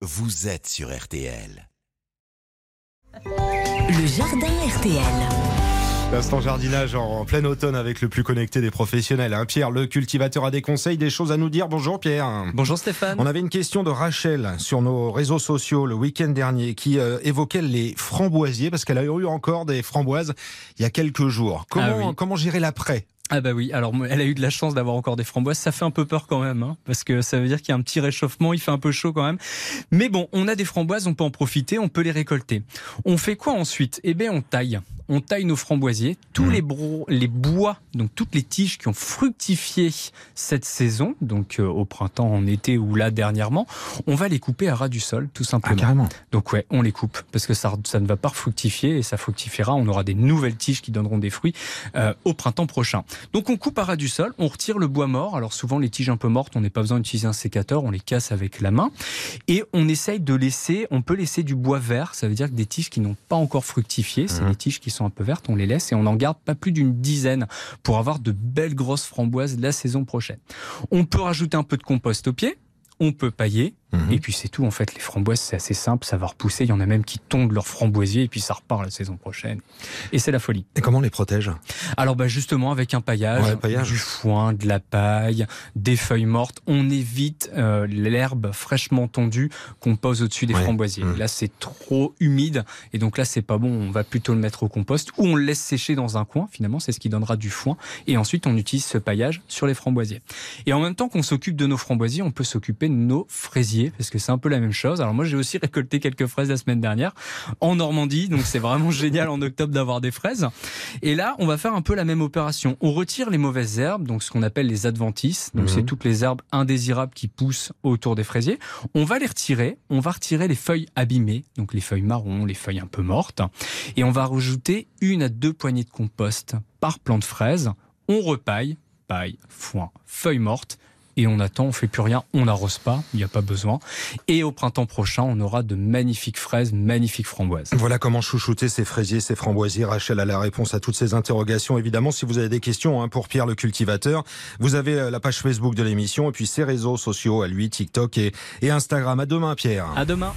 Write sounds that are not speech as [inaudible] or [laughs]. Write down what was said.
vous êtes sur RTL. Le jardin RTL. L'instant jardinage en plein automne avec le plus connecté des professionnels. Hein. Pierre, le cultivateur, a des conseils, des choses à nous dire. Bonjour Pierre. Bonjour Stéphane. On avait une question de Rachel sur nos réseaux sociaux le week-end dernier qui euh, évoquait les framboisiers parce qu'elle a eu encore des framboises il y a quelques jours. Comment, Ah oui. comment gérer l'après? Ah bah oui, alors elle a eu de la chance d'avoir encore des framboises, ça fait un peu peur quand même, hein, parce que ça veut dire qu'il y a un petit réchauffement, il fait un peu chaud quand même. Mais bon, on a des framboises, on peut en profiter, on peut les récolter. On fait quoi ensuite? Eh bien on taille. On taille nos framboisiers, tous Mmh. les, bro- les bois, donc toutes les tiges qui ont fructifié cette saison, donc euh, au printemps, en été ou là dernièrement, on va les couper à ras du sol, tout simplement. Ah, carrément. Donc ouais, on les coupe parce que ça, ça ne va pas fructifier et ça fructifiera. On aura des nouvelles tiges qui donneront des fruits euh, au printemps prochain. Donc on coupe à ras du sol, on retire le bois mort. Alors souvent les tiges un peu mortes, on n'a pas besoin d'utiliser un sécateur, on les casse avec la main et on essaye de laisser. On peut laisser du bois vert, ça veut dire que des tiges qui n'ont pas encore fructifié, c'est Mhm. les tiges qui sont un peu vertes, on les laisse et on en garde pas plus d'une dizaine pour avoir de belles grosses framboises la saison prochaine. On peut rajouter un peu de compost au pied. On peut pailler, Mhm. et puis c'est tout, en fait, les framboises, c'est assez simple, ça va repousser. Il y en a même qui tondent leur framboisier et puis ça repart la saison prochaine. Et c'est la folie. Et comment on les protège? Alors bah justement, avec un paillage, Ouais, paillage. du foin, de la paille, des feuilles mortes, on évite euh, l'herbe fraîchement tondue qu'on pose au-dessus des Ouais. framboisiers. Mhm. Là, c'est trop humide et donc là, c'est pas bon. On va plutôt le mettre au compost ou on le laisse sécher dans un coin. Finalement, c'est ce qui donnera du foin. Et ensuite, on utilise ce paillage sur les framboisiers. Et en même temps qu'on s'occupe de nos framboisiers, on peut s'occuper de nos fraisiers parce que c'est un peu la même chose. Alors moi, j'ai aussi récolté quelques fraises la semaine dernière en Normandie, donc c'est vraiment [laughs] génial en octobre d'avoir des fraises. Et là, on va faire un peu la même opération. On retire les mauvaises herbes, donc ce qu'on appelle les adventices. Donc Mhm. c'est toutes les herbes indésirables qui poussent autour des fraisiers. On va les retirer. On va retirer les feuilles abîmées, donc les feuilles marron, les feuilles un peu mortes, et on va rajouter une à deux poignées de compost par plant de fraise. On repaille, paille, foin, feuilles mortes. Et on attend, on fait plus rien, on n'arrose pas, il n'y a pas besoin. Et au printemps prochain, on aura de magnifiques fraises, magnifiques framboises. Voilà comment chouchouter ces fraisiers, ces framboisiers. Rachel a la réponse à toutes ces interrogations. Évidemment, si vous avez des questions hein, pour Pierre le cultivateur, vous avez euh, la page Facebook de l'émission et puis ses réseaux sociaux à lui, TikTok et, et Instagram. À demain, Pierre. À demain.